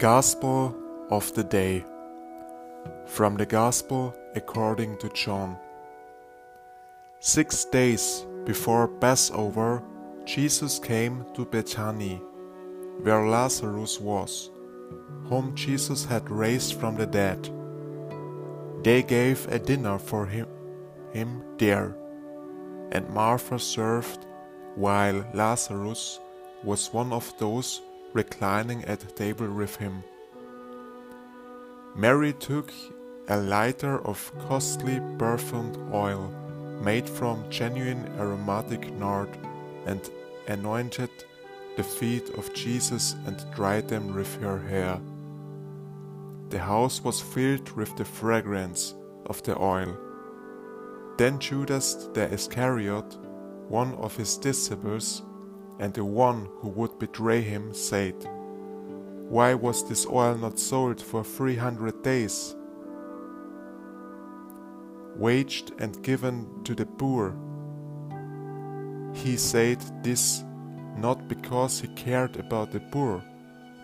Gospel of the Day From the Gospel according to John. Six days before Passover, Jesus came to Bethany, where Lazarus was, whom Jesus had raised from the dead. They gave a dinner for him, him there, and Martha served, while Lazarus was one of those reclining at table with him. Mary took a lighter of costly perfumed oil made from genuine aromatic nard and anointed the feet of Jesus and dried them with her hair. The house was filled with the fragrance of the oil. Then Judas the Iscariot, one of his disciples, and the one who would betray him said, Why was this oil not sold for three hundred days? Waged and given to the poor. He said this not because he cared about the poor,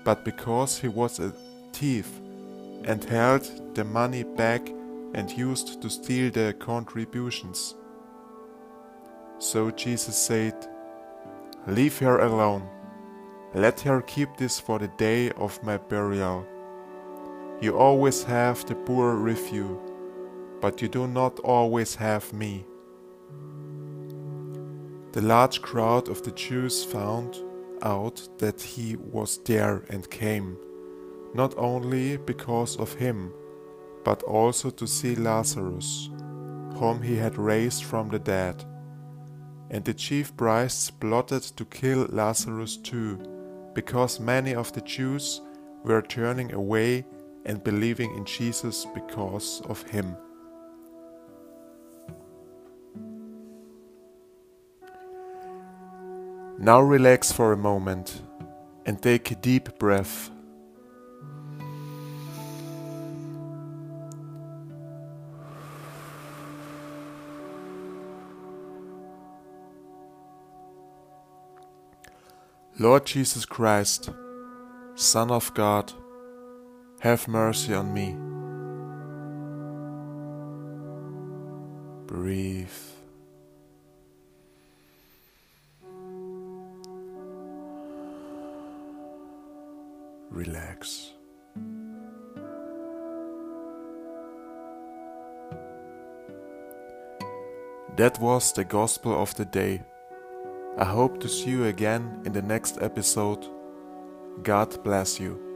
but because he was a thief and held the money back and used to steal the contributions. So Jesus said, Leave her alone. Let her keep this for the day of my burial. You always have the poor with you, but you do not always have me. The large crowd of the Jews found out that he was there and came, not only because of him, but also to see Lazarus, whom he had raised from the dead. And the chief priests plotted to kill Lazarus too, because many of the Jews were turning away and believing in Jesus because of him. Now relax for a moment and take a deep breath. Lord Jesus Christ, Son of God, have mercy on me. Breathe. Relax. That was the Gospel of the day. I hope to see you again in the next episode. God bless you.